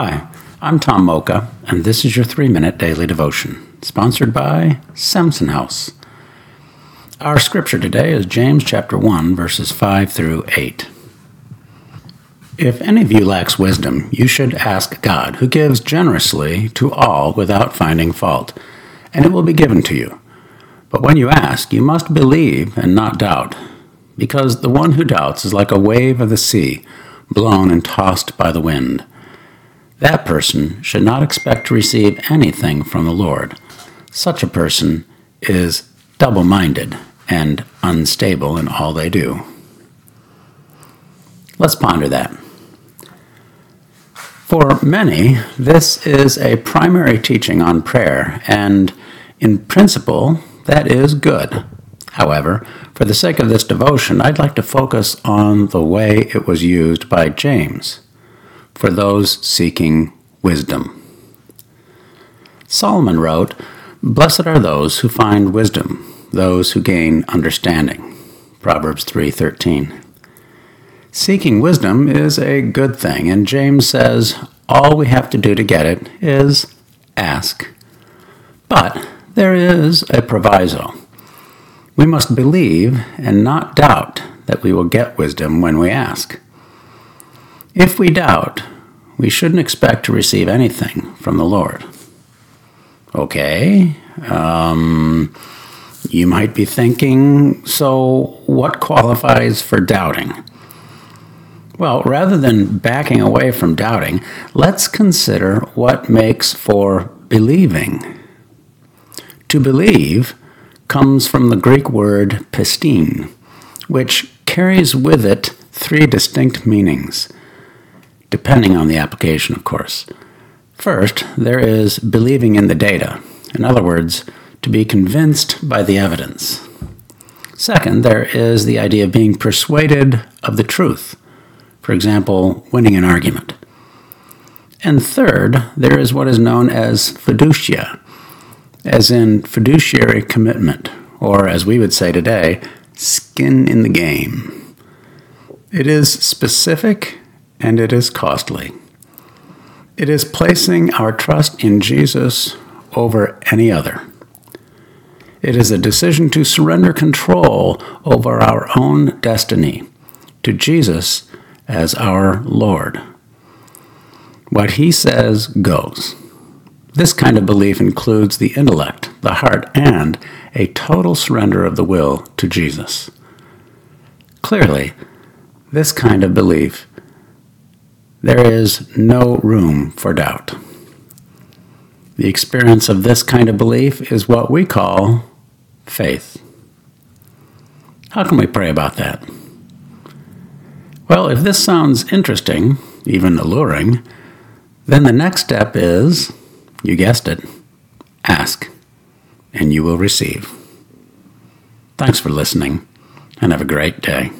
Hi, I'm Tom Mocha, and this is your three minute daily devotion, sponsored by Samson House. Our scripture today is James chapter 1, verses 5 through 8. If any of you lacks wisdom, you should ask God, who gives generously to all without finding fault, and it will be given to you. But when you ask, you must believe and not doubt, because the one who doubts is like a wave of the sea, blown and tossed by the wind. That person should not expect to receive anything from the Lord. Such a person is double minded and unstable in all they do. Let's ponder that. For many, this is a primary teaching on prayer, and in principle, that is good. However, for the sake of this devotion, I'd like to focus on the way it was used by James for those seeking wisdom. Solomon wrote, Blessed are those who find wisdom, those who gain understanding. Proverbs 3:13. Seeking wisdom is a good thing, and James says all we have to do to get it is ask. But there is a proviso. We must believe and not doubt that we will get wisdom when we ask. If we doubt, we shouldn't expect to receive anything from the Lord. Okay, um, you might be thinking, so what qualifies for doubting? Well, rather than backing away from doubting, let's consider what makes for believing. To believe comes from the Greek word pistine, which carries with it three distinct meanings depending on the application, of course. First, there is believing in the data, in other words, to be convinced by the evidence. Second, there is the idea of being persuaded of the truth, for example, winning an argument. And third, there is what is known as fiducia, as in fiduciary commitment, or as we would say today, skin in the game. It is specific and it is costly. It is placing our trust in Jesus over any other. It is a decision to surrender control over our own destiny to Jesus as our Lord. What he says goes. This kind of belief includes the intellect, the heart, and a total surrender of the will to Jesus. Clearly, this kind of belief there is no room for doubt. The experience of this kind of belief is what we call faith. How can we pray about that? Well, if this sounds interesting, even alluring, then the next step is you guessed it ask, and you will receive. Thanks for listening, and have a great day.